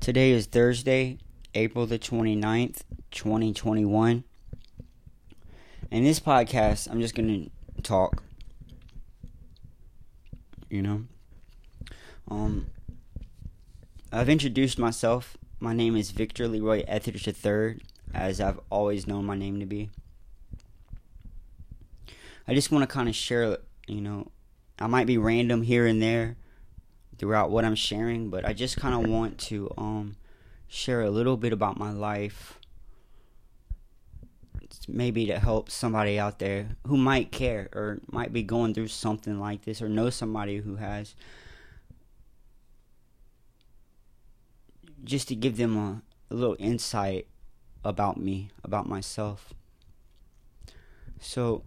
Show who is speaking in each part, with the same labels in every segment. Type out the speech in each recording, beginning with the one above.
Speaker 1: Today is Thursday, April the 29th, 2021. In this podcast, I'm just going to talk. You know? Um I've introduced myself. My name is Victor Leroy Etheridge III, as I've always known my name to be. I just want to kind of share, you know, I might be random here and there throughout what I'm sharing, but I just kind of want to um share a little bit about my life maybe to help somebody out there who might care or might be going through something like this or know somebody who has just to give them a, a little insight about me, about myself. So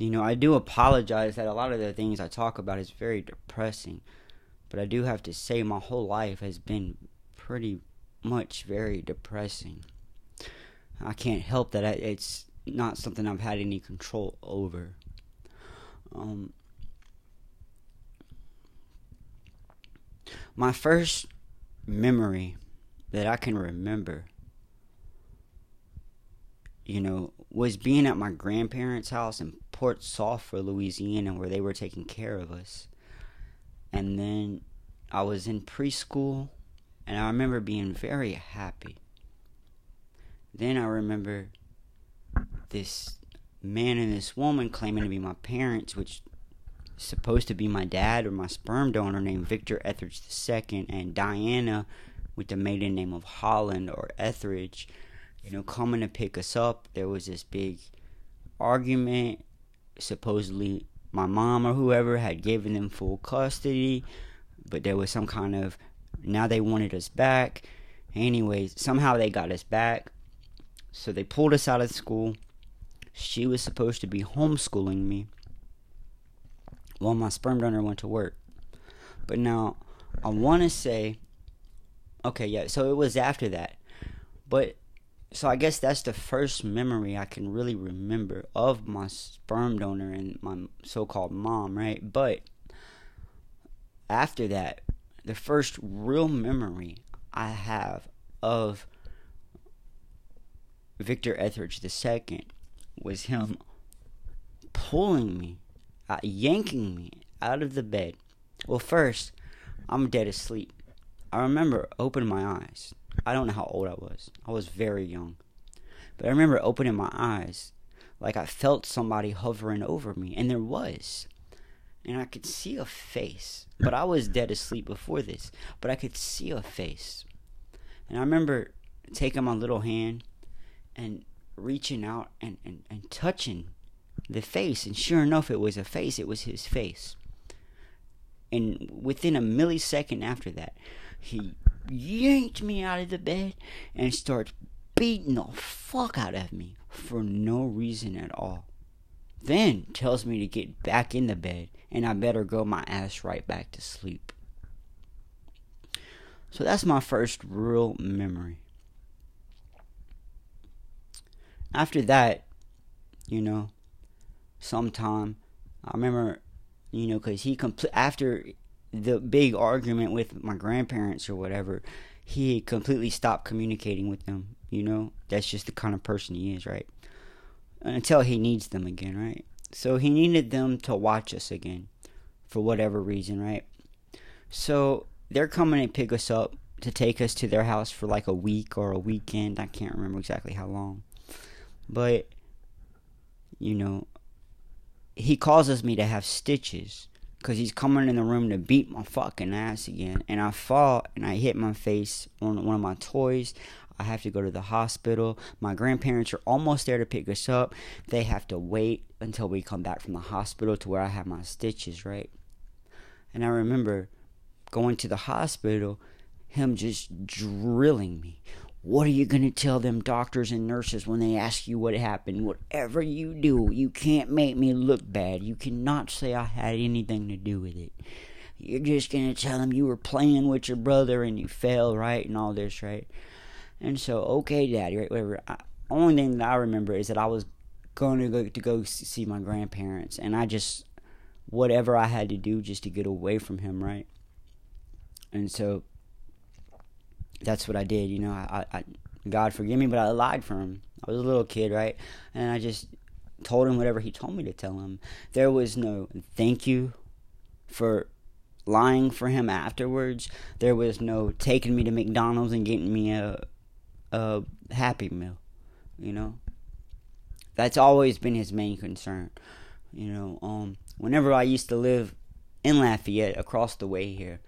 Speaker 1: you know, I do apologize that a lot of the things I talk about is very depressing, but I do have to say my whole life has been pretty much very depressing. I can't help that it's not something I've had any control over. Um, my first memory that I can remember, you know, was being at my grandparents' house in Port Sulphur, Louisiana, where they were taking care of us. And then I was in preschool, and I remember being very happy. Then I remember this man and this woman claiming to be my parents, which is supposed to be my dad or my sperm donor named Victor Etheridge II, and Diana with the maiden name of Holland or Etheridge, you know, coming to pick us up. There was this big argument supposedly my mom or whoever had given them full custody, but there was some kind of now they wanted us back. Anyways, somehow they got us back. So they pulled us out of school. She was supposed to be homeschooling me while my sperm donor went to work. But now I want to say okay, yeah, so it was after that. But so I guess that's the first memory I can really remember of my sperm donor and my so-called mom, right? But after that, the first real memory I have of Victor Etheridge II was him pulling me, uh, yanking me out of the bed. Well, first, I'm dead asleep. I remember opening my eyes I don't know how old I was. I was very young. But I remember opening my eyes like I felt somebody hovering over me, and there was. And I could see a face. But I was dead asleep before this. But I could see a face. And I remember taking my little hand and reaching out and, and, and touching the face. And sure enough, it was a face. It was his face. And within a millisecond after that, he yanked me out of the bed and starts beating the fuck out of me for no reason at all. Then tells me to get back in the bed and I better go my ass right back to sleep. So that's my first real memory. After that, you know, sometime I remember, you know, because he complete after the big argument with my grandparents or whatever, he completely stopped communicating with them. You know, that's just the kind of person he is, right? Until he needs them again, right? So he needed them to watch us again for whatever reason, right? So they're coming to pick us up to take us to their house for like a week or a weekend. I can't remember exactly how long. But, you know, he causes me to have stitches because he's coming in the room to beat my fucking ass again. And I fall and I hit my face on one of my toys. I have to go to the hospital. My grandparents are almost there to pick us up. They have to wait until we come back from the hospital to where I have my stitches, right? And I remember going to the hospital, him just drilling me. What are you going to tell them doctors and nurses when they ask you what happened? Whatever you do, you can't make me look bad. You cannot say I had anything to do with it. You're just going to tell them you were playing with your brother and you fell, right? And all this, right? And so, okay, daddy, right? Whatever. I, only thing that I remember is that I was going to go to go see my grandparents, and I just whatever I had to do just to get away from him, right? And so that's what I did. You know, I, I, God forgive me, but I lied for him. I was a little kid, right? And I just told him whatever he told me to tell him. There was no thank you for lying for him afterwards. There was no taking me to McDonald's and getting me a a happy meal. You know, that's always been his main concern. You know, um, whenever I used to live in Lafayette, across the way here,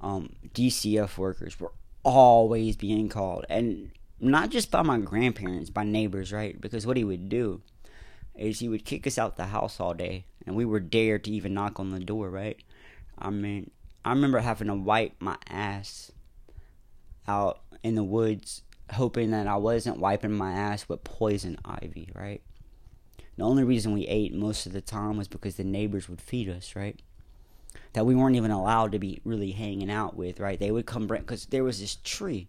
Speaker 1: um, DCF workers were always being called, and not just by my grandparents, by neighbors, right? Because what he would do is he would kick us out the house all day, and we were dared to even knock on the door, right? I mean, I remember having to wipe my ass out in the woods, hoping that I wasn't wiping my ass with poison ivy, right? The only reason we ate most of the time was because the neighbors would feed us, right? That we weren't even allowed to be really hanging out with, right? They would come bring, because there was this tree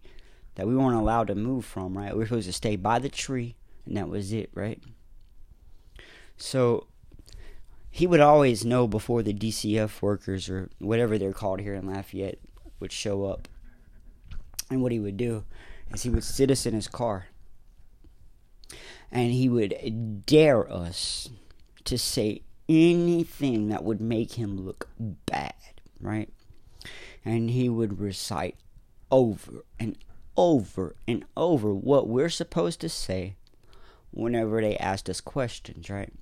Speaker 1: that we weren't allowed to move from, right? We were supposed to stay by the tree, and that was it, right? So he would always know before the DCF workers or whatever they're called here in Lafayette would show up. And what he would do is he would sit us in his car and he would dare us to say anything that would make him look bad, right? And he would recite over and over and over what we're supposed to say whenever they asked us questions, right?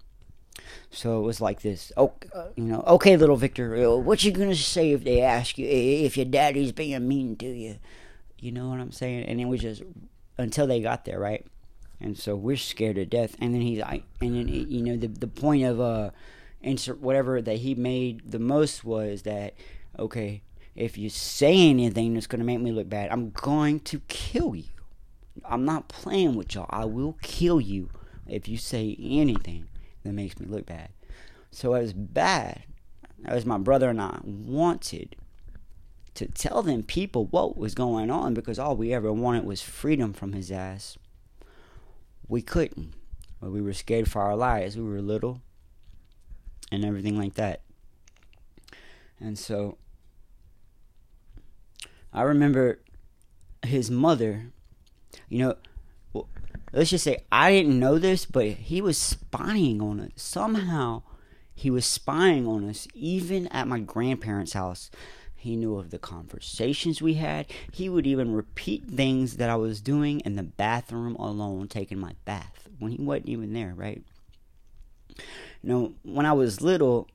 Speaker 1: So it was like this. Oh, you know, okay, little Victor, uh, what you gonna say if they ask you if your daddy's being mean to you? You know what I'm saying? And it was just until they got there, right? And so we're scared to death. And then he's like, and then you know the the point of uh, insert whatever that he made the most was that okay, if you say anything that's gonna make me look bad, I'm going to kill you. I'm not playing with y'all. I will kill you if you say anything that makes me look bad. So as bad as my brother and I wanted to tell them people what was going on because all we ever wanted was freedom from his ass, we couldn't. We were scared for our lives. We were little and everything like that. And so I remember his mother, you know, let's just say I didn't know this, but he was spying on us. Somehow he was spying on us, even at my grandparents' house. He knew of the conversations we had. He would even repeat things that I was doing in the bathroom alone, taking my bath when he wasn't even there, right? You know, when I was little,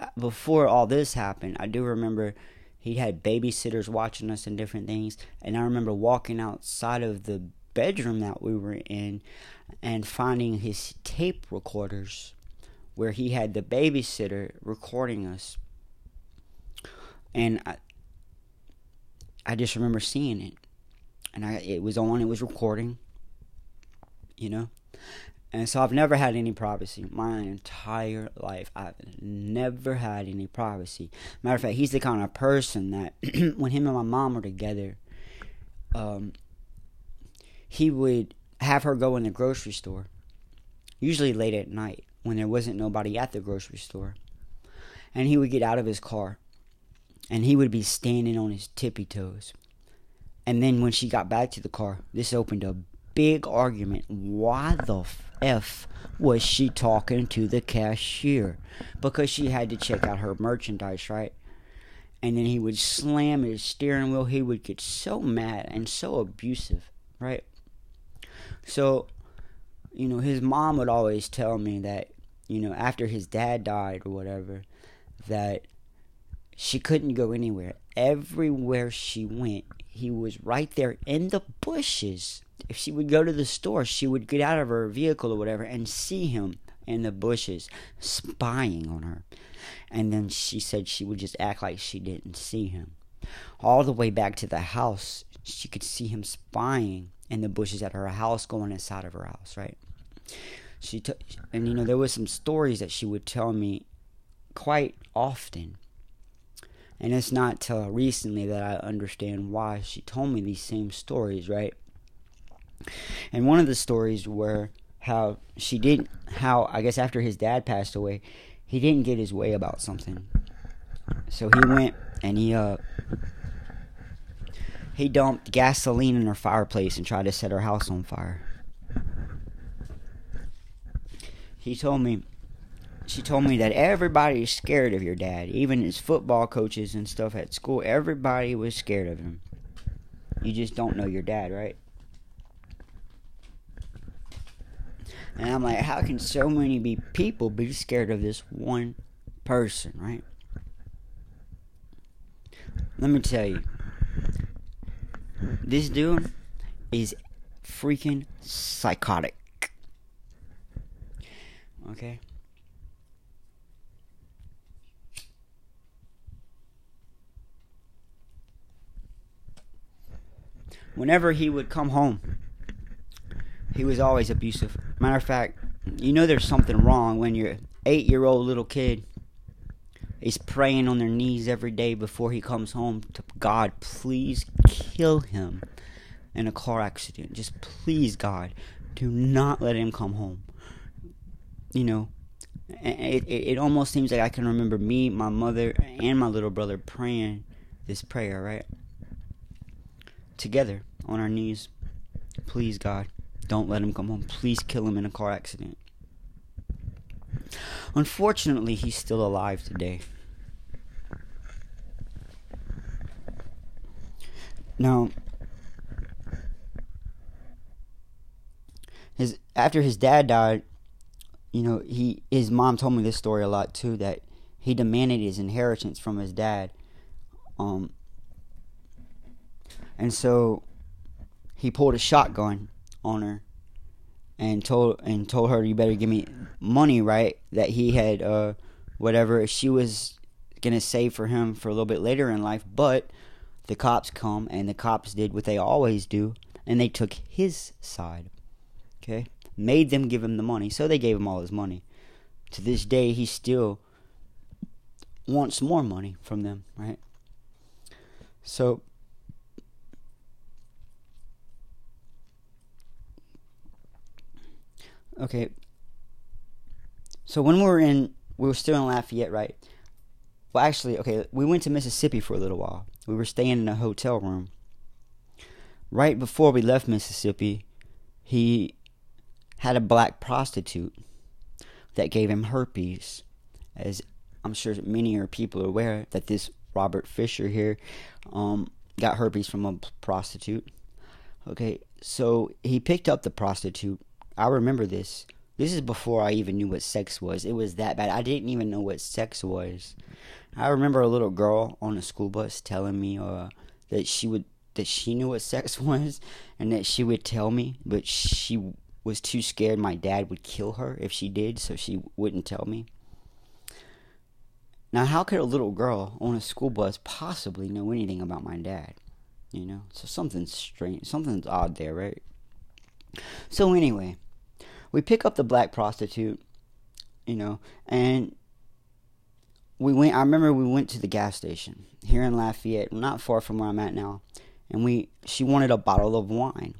Speaker 1: uh, before all this happened, I do remember he had babysitters watching us and different things. And I remember walking outside of the bedroom that we were in and finding his tape recorders where he had the babysitter recording us. And I, I just remember seeing it. And I it was on, it was recording. You know? And so I've never had any privacy my entire life. I've never had any privacy. Matter of fact, he's the kind of person that when him and my mom were together, um, he would have her go in the grocery store, usually late at night when there wasn't nobody at the grocery store. And he would get out of his car and he would be standing on his tippy toes. And then when she got back to the car, this opened a big argument. Why the was she talking to the cashier? Because she had to check out her merchandise, right? And then he would slam his steering wheel. He would get so mad and so abusive, right? So, you know, his mom would always tell me that, you know, after his dad died or whatever, that she couldn't go anywhere. Everywhere she went, he was right there in the bushes. If she would go to the store, she would get out of her vehicle or whatever and see him in the bushes spying on her. And then she said she would just act like she didn't see him. All the way back to the house, she could see him spying in the bushes at her house, going inside of her house, right? She took, and you know, there was some stories that she would tell me quite often. And it's not till recently that I understand why she told me these same stories, right? And one of the stories were how she didn't, how I guess after his dad passed away, he didn't get his way about something. So he went and he uh he dumped gasoline in her fireplace and tried to set her house on fire. He told me, she told me that everybody is scared of your dad, even his football coaches and stuff at school. Everybody was scared of him. You just don't know your dad, right? And I'm like, how can so many be people be scared of this one person, right? Let me tell you, this dude is freaking psychotic. Okay? Whenever he would come home, he was always abusive. Matter of fact, you know there's something wrong when your eight year old little kid is praying on their knees every day before he comes home to God, please kill him in a car accident. Just please, God, do not let him come home. You know, it, it, it almost seems like I can remember me, my mother, and my little brother praying this prayer, right? Together on our knees. Please, God, don't let him come home. Please kill him in a car accident. Unfortunately, he's still alive today. Now, his after his dad died, you know, he his mom told me this story a lot too that he demanded his inheritance from his dad. Um and so he pulled a shotgun on her and told and told her you better give me money, right? That he had uh whatever she was gonna save for him for a little bit later in life, but the cops come and the cops did what they always do and they took his side. Okay? Made them give him the money, so they gave him all his money. To this day he still wants more money from them, right? So Okay. So when we were in we were still in Lafayette, right? Well, actually, okay, we went to Mississippi for a little while. We were staying in a hotel room. Right before we left Mississippi, he had a black prostitute that gave him herpes. As I'm sure many are people are aware that this Robert Fisher here um, got herpes from a prostitute. Okay, so he picked up the prostitute. I remember this. This is before I even knew what sex was. It was that bad. I didn't even know what sex was. I remember a little girl on a school bus telling me uh, that she would that she knew what sex was and that she would tell me, but she was too scared my dad would kill her if she did, so she wouldn't tell me. Now, how could a little girl on a school bus possibly know anything about my dad? You know, so something's strange, something's odd there, right? So anyway, we pick up the black prostitute, you know, and we went. I remember we went to the gas station here in Lafayette, not far from where I'm at now, and we she wanted a bottle of wine,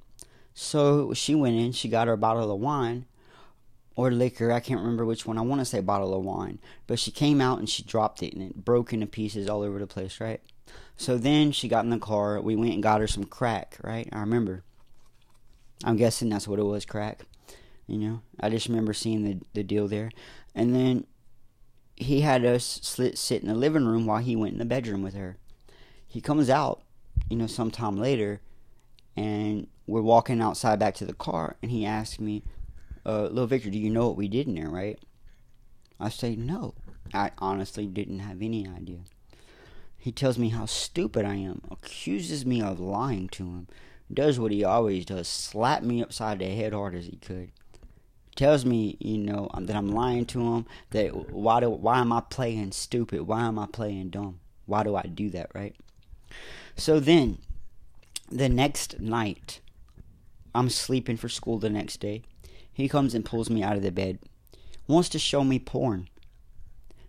Speaker 1: so she went in. She got her bottle of wine or liquor. I can't remember which one. I want to say bottle of wine, but she came out and she dropped it and it broke into pieces all over the place. Right. So then she got in the car. We went and got her some crack. Right. I remember. I'm guessing that's what it was, crack. You know, I just remember seeing the the deal there, and then he had us sit, in the living room while he went in the bedroom with her. He comes out, you know, sometime later, and we're walking outside back to the car, and he asked me, uh, "Little Victor, do you know what we did in there, right?" I say, "No." I honestly didn't have any idea. He tells me how stupid I am, accuses me of lying to him, does what he always does, slap me upside the head hard as he could tells me, you know, um, that I'm lying to him. That why do why am I playing stupid? Why am I playing dumb? Why do I do that, right? So then, the next night, I'm sleeping for school the next day. He comes and pulls me out of the bed, wants to show me porn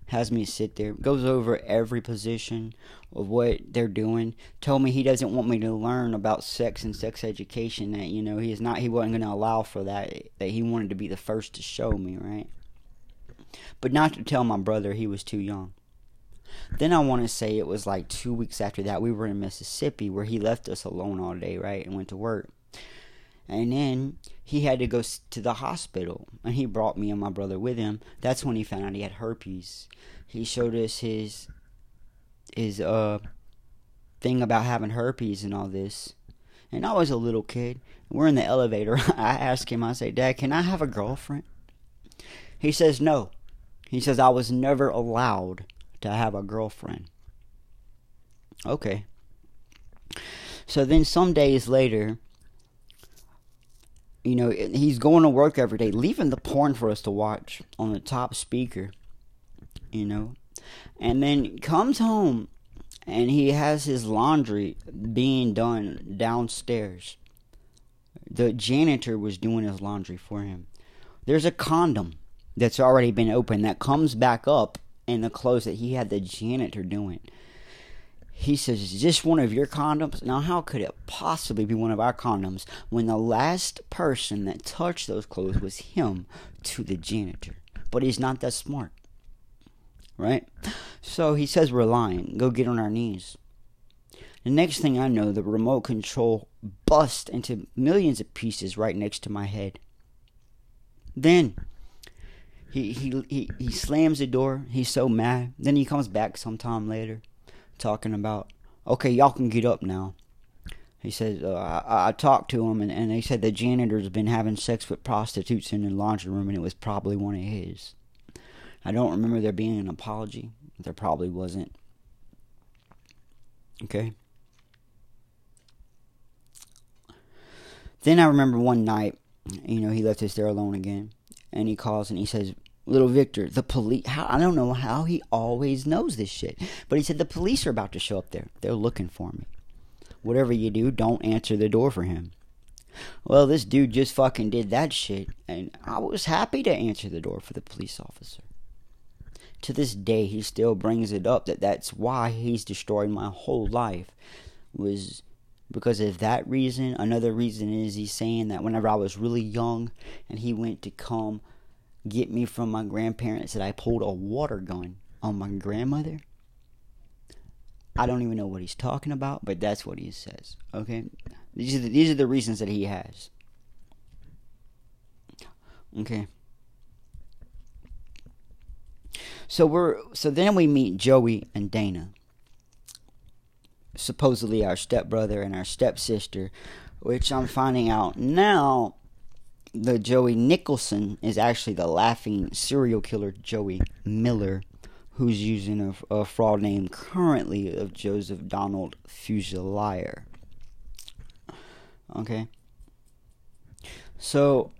Speaker 1: has me sit there, goes over every position of what they're doing. Told me he doesn't want me to learn about sex and sex education. That you know he is not, he wasn't going to allow for that. That he wanted to be the first to show me, right? But not to tell my brother he was too young. Then I want to say it was like two weeks after that, we were in Mississippi where he left us alone all day, right, and went to work. And then he had to go to the hospital, and he brought me and my brother with him. That's when he found out he had herpes. He showed us his his uh thing about having herpes and all this. And I was a little kid. We're in the elevator. I ask him, I say, Dad, can I have a girlfriend? He says no. He says I was never allowed to have a girlfriend. Okay. So then some days later, you know, he's going to work every day, leaving the porn for us to watch on the top speaker, you know, and then comes home and he has his laundry being done downstairs. The janitor was doing his laundry for him. There's a condom that's already been opened that comes back up in the clothes that he had the janitor doing. He says, Is this one of your condoms? Now, how could it possibly be one of our condoms when the last person that touched those clothes was him to the janitor? But he's not that smart. Right? So he says we're lying. Go get on our knees. The next thing I know, the remote control bust into millions of pieces right next to my head. Then he he he, he slams the door. He's so mad. Then he comes back sometime later talking about, okay, y'all can get up now. He said, uh, I, I, talked to him, and, and they said the janitor's been having sex with prostitutes in the laundry room, and it was probably one of his. I don't remember there being an apology. There probably wasn't. Okay. Then I remember one night, you know, he left us there alone again, and he calls and he says, little Victor, the police. How I don't know how he always knows this shit, but he said the police are about to show up there. They're looking for me. Whatever you do, don't answer the door for him. Well, this dude just fucking did that shit, and I was happy to answer the door for the police officer. To this day, he still brings it up that that's why he's destroyed my whole life was because of that reason. Another reason is he's saying that whenever I was really young and he went to come get me from my grandparents that I pulled a water gun on my grandmother. I don't even know what he's talking about, but that's what he says. Okay, these are the, these are the reasons that he has. Okay. So we're so then we meet Joey and Dana. Supposedly our stepbrother and our stepsister, which I'm finding out now the Joey Nicholson is actually the laughing serial killer Joey Miller, who's using a, a fraud name currently of Joseph Donald Fusilier. Okay. So,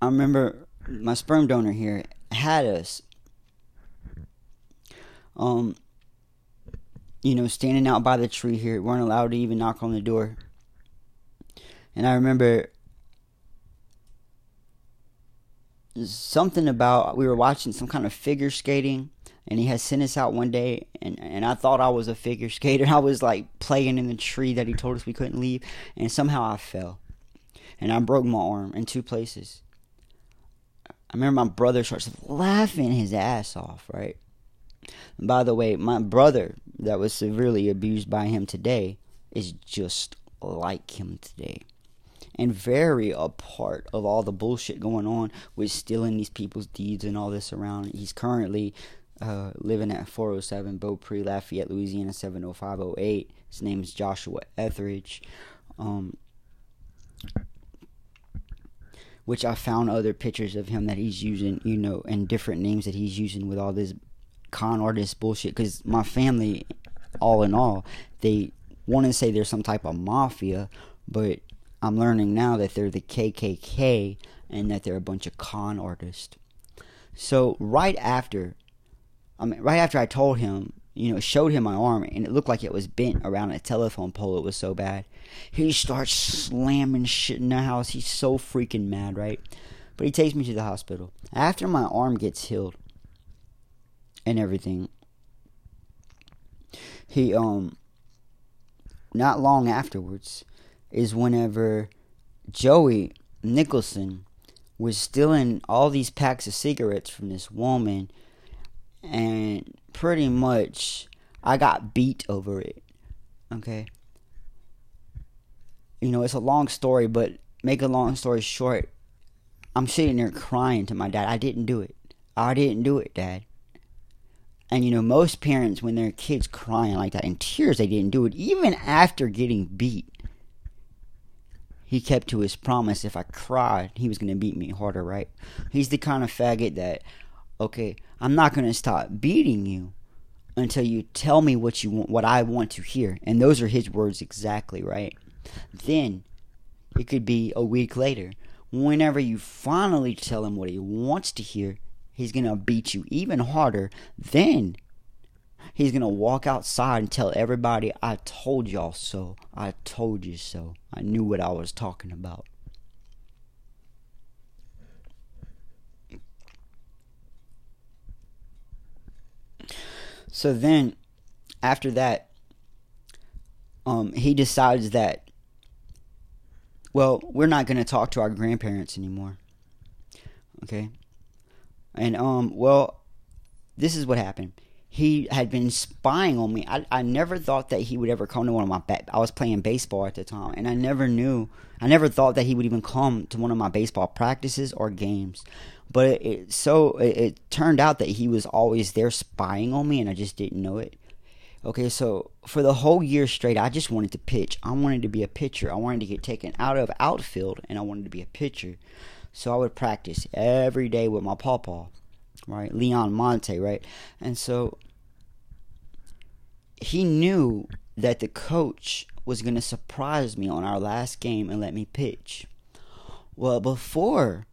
Speaker 1: I remember my sperm donor here had us, um, you know, standing out by the tree here. We weren't allowed to even knock on the door. And I remember something about we were watching some kind of figure skating and he had sent us out one day and and I thought I was a figure skater. I was like playing in the tree that he told us we couldn't leave and somehow I fell. And I broke my arm in two places. I remember my brother starts laughing his ass off, right? And by the way, my brother that was severely abused by him today is just like him today and very a part of all the bullshit going on with stealing these people's deeds and all this around. He's currently uh, living at 407 Beaupre, Lafayette, Louisiana 70508. His name is Joshua Etheridge. Um, which I found other pictures of him that he's using, you know, and different names that he's using with all this con artist bullshit. Because my family, all in all, they want to say there's some type of mafia, but I'm learning now that they're the KKK and that they're a bunch of con artists. So right after, I mean, right after I told him, you know, showed him my arm, and it looked like it was bent around a telephone pole. It was so bad. He starts slamming shit in the house. He's so freaking mad, right? But he takes me to the hospital. After my arm gets healed and everything, he um, not long afterwards, is whenever Joey Nicholson was stealing all these packs of cigarettes from this woman and pretty much I got beat over it. Okay. You know, it's a long story, but make a long story short, I'm sitting there crying to my dad. I didn't do it. I didn't do it, dad. And you know, most parents, when their kids crying like that in tears, they didn't do it, even after getting beat. He kept to his promise. If I cried, he was going to beat me harder, right? He's the kind of faggot that, okay, I'm not going to stop beating you until you tell me what you want, what I want to hear. And those are his words exactly, right? Then it could be a week later. Whenever you finally tell him what he wants to hear, he's going to beat you even harder. Then he's going to walk outside and tell everybody, I told y'all so. I told you so. I knew what I was talking about. So then, after that, um, he decides that, well, we're not going to talk to our grandparents anymore. Okay? And, um, well, this is what happened. He had been spying on me. I, I never thought that he would ever come to one of my. Ba- I was playing baseball at the time, and I never knew. I never thought that he would even come to one of my baseball practices or games. But it, it so it, it turned out that he was always there spying on me, and I just didn't know it. Okay, so for the whole year straight, I just wanted to pitch. I wanted to be a pitcher. I wanted to get taken out of outfield, and I wanted to be a pitcher. So I would practice every day with my pawpaw right? Leon Monte, right? And so he knew that the coach was going to surprise me on our last game and let me pitch. Well, before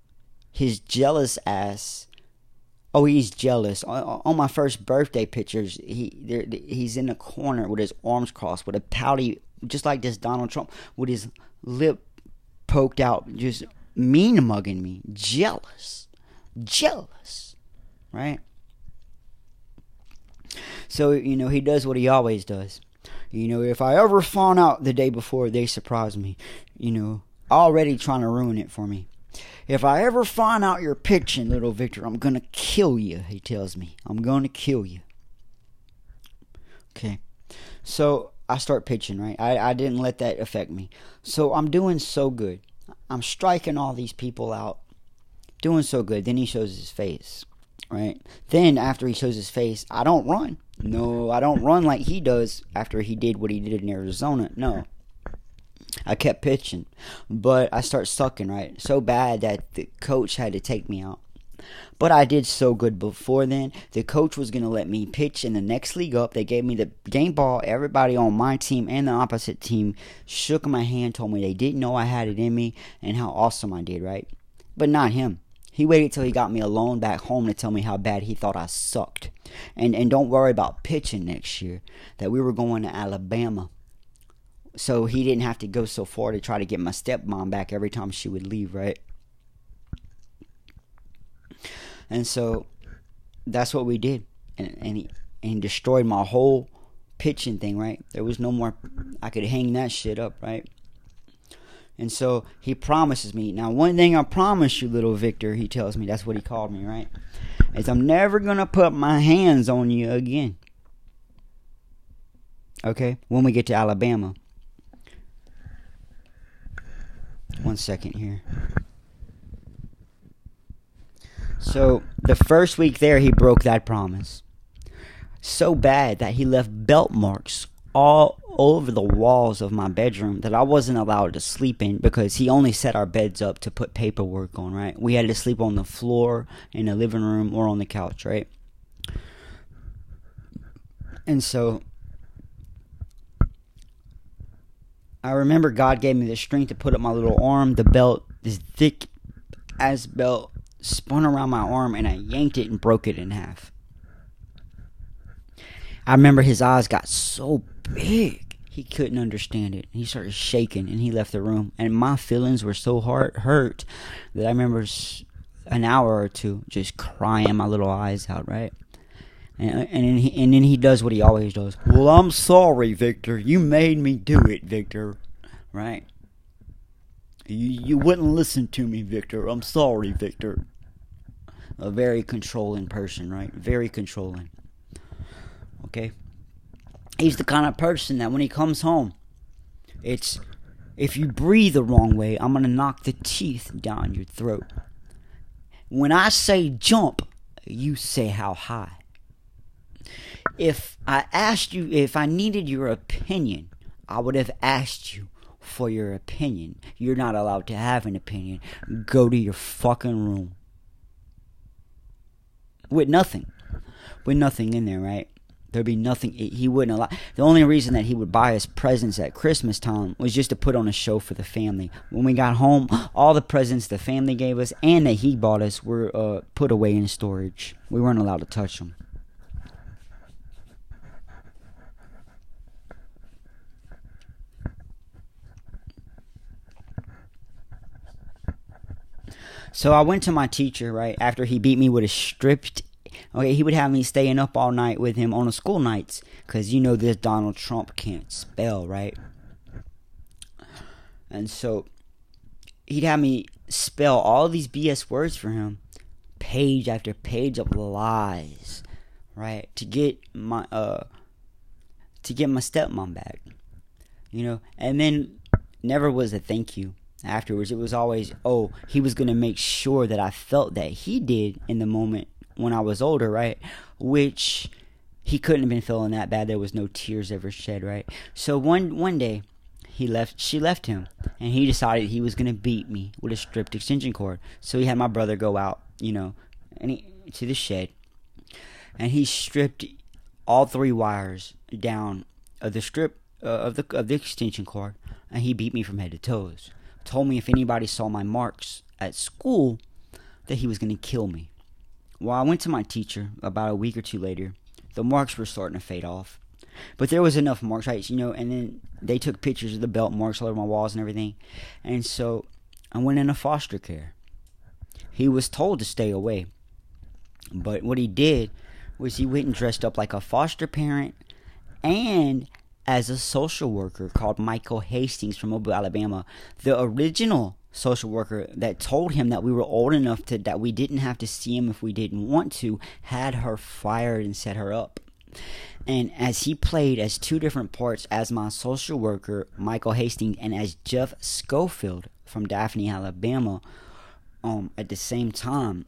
Speaker 1: his jealous ass, oh, he's jealous. On, on my first birthday pictures, he he's in the corner with his arms crossed, with a pouty, just like this Donald Trump, with his lip poked out, just mean mugging me, jealous, jealous right? So, you know, he does what he always does. You know, if I ever found out the day before, they surprise me. You know, already trying to ruin it for me. If I ever find out you're pitching, little Victor, I'm going to kill you, he tells me. I'm going to kill you. Okay. So I start pitching, right? I, I didn't let that affect me. So I'm doing so good. I'm striking all these people out. Doing so good. Then he shows his face right? Then after he shows his face, I don't run. No, I don't run like he does after he did what he did in Arizona. No. I kept pitching, but I start sucking, right? So bad that the coach had to take me out. But I did so good before then. The coach was going to let me pitch in the next league up. They gave me the game ball. Everybody on my team and the opposite team shook my hand, told me they didn't know I had it in me and how awesome I did, right? But not him. He waited till he got me alone back home to tell me how bad he thought I sucked. And and don't worry about pitching next year. That we were going to Alabama. So he didn't have to go so far to try to get my stepmom back every time she would leave, right? And so that's what we did. And and he, and he destroyed my whole pitching thing, right? There was no more I could hang that shit up, right? And so he promises me. Now, one thing I promise you, little Victor, he tells me, that's what he called me, right? Is I'm never going to put my hands on you again. Okay? When we get to Alabama. One second here. So, the first week there, he broke that promise. So bad that he left belt marks all over the walls of my bedroom that I wasn't allowed to sleep in because he only set our beds up to put paperwork on, right? We had to sleep on the floor in the living room or on the couch, right? And so I remember God gave me the strength to put up my little arm, the belt, this thick ass belt spun around my arm and I yanked it and broke it in half. I remember his eyes got so big. He couldn't understand it. He started shaking and he left the room. And my feelings were so hard, hurt that I remember an hour or two just crying my little eyes out, right? And, and, then he, and then he does what he always does. Well, I'm sorry, Victor. You made me do it, Victor. Right? You, you wouldn't listen to me, Victor. I'm sorry, Victor. a very controlling person, right? Very controlling. Okay? He's the kind of person that when he comes home, it's if you breathe the wrong way, I'm to knock the teeth down your throat. When I say jump, you say how high. If I asked you, if I needed your opinion, I would have asked you for your opinion. You're not allowed to have an opinion. Go to your fucking room. With nothing. With nothing in there, right? There'd be nothing. He wouldn't allow. The only reason that he would buy us presents at Christmas time was just to put on a show for the family. When we got home, all the presents the family gave us and that he bought us were uh, put away in storage. We weren't allowed to touch them. So I went to my teacher, right, after he beat me with a stripped Okay, he would have me staying up all night with him on the school nights because you know this Donald Trump can't spell, right? And so he'd have me spell all these BS words for him, page after page of lies, right? To get my uh to get my stepmom back. You know, and then never was a thank you afterwards. It was always, oh, he was gonna make sure that I felt that he did in the moment when I was older, right? Which he couldn't have been feeling that bad. There was no tears ever shed, right? So one one day he left she left him and he decided he was gonna beat me with a stripped extension cord. So he had my brother go out, you know, and he, to the shed and he stripped all three wires down of the strip uh, of the of the extension cord and he beat me from head to toes. Told me if anybody saw my marks at school that he was going to kill me. Well, I went to my teacher about a week or two later. The marks were starting to fade off. But there was enough marks, right? You know, and then they took pictures of the belt marks all over my walls and everything. And so I went into foster care. He was told to stay away. But what he did was he went and dressed up like a foster parent and as a social worker called Michael Hastings from Mobile, Alabama. The original social worker that told him that we were old enough to that we didn't have to see him if we didn't want to had her fired and set her up. And as he played as two different parts as my social worker michael hastings and as jeff schofield from daphne alabama um, at the same time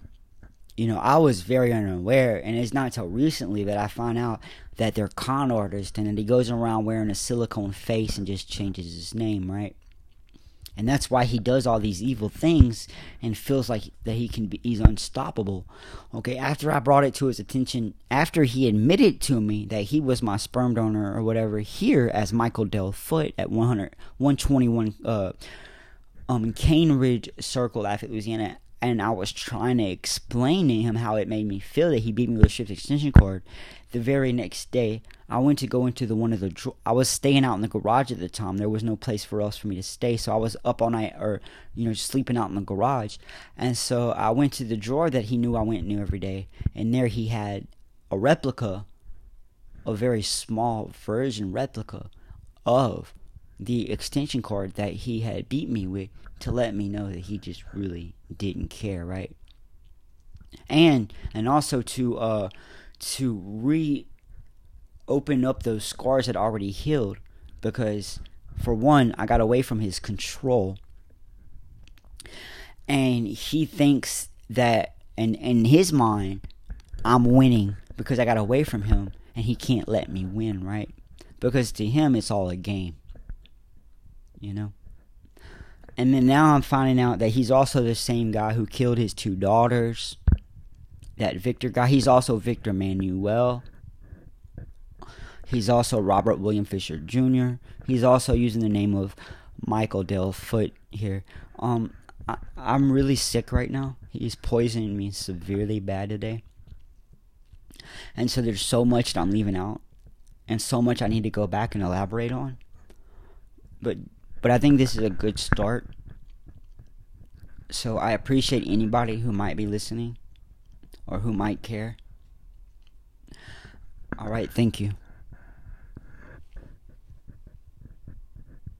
Speaker 1: you know i was very unaware. And it's not until recently that i found out that they're con artists and that he goes around wearing a silicone face and just changes his name right and that's why he does all these evil things and feels like that he can be he's unstoppable okay after i brought it to his attention after he admitted to me that he was my sperm donor or whatever here as michael del foot at 100 121 uh um cane ridge circle lafayette louisiana and I was trying to explain to him how it made me feel that he beat me with a shift extension cord. The very next day, I went to go into the one of the. I was staying out in the garage at the time. There was no place for else for me to stay, so I was up all night, or you know, sleeping out in the garage. And so I went to the drawer that he knew I went into every day, and there he had a replica, a very small version replica of the extension cord that he had beat me with to let me know that he just really didn't care, right? And and also to uh to re open up those scars that already healed because for one i got away from his control. And he thinks that and in his mind i'm winning because i got away from him and he can't let me win right? Because to him it's all a game you know? And then now i'm finding out that he's also the same guy who killed his two daughters that victor guy. He's also victor manuel He's also Robert William Fisher Jr. He's also using the name of Michael Del Foot here. Um, I, I'm really sick right now. He's poisoning me severely bad today. And so there's so much that I'm leaving out, and so much I need to go back and elaborate on. But but I think this is a good start. So I appreciate anybody who might be listening or who might care. All right, thank you.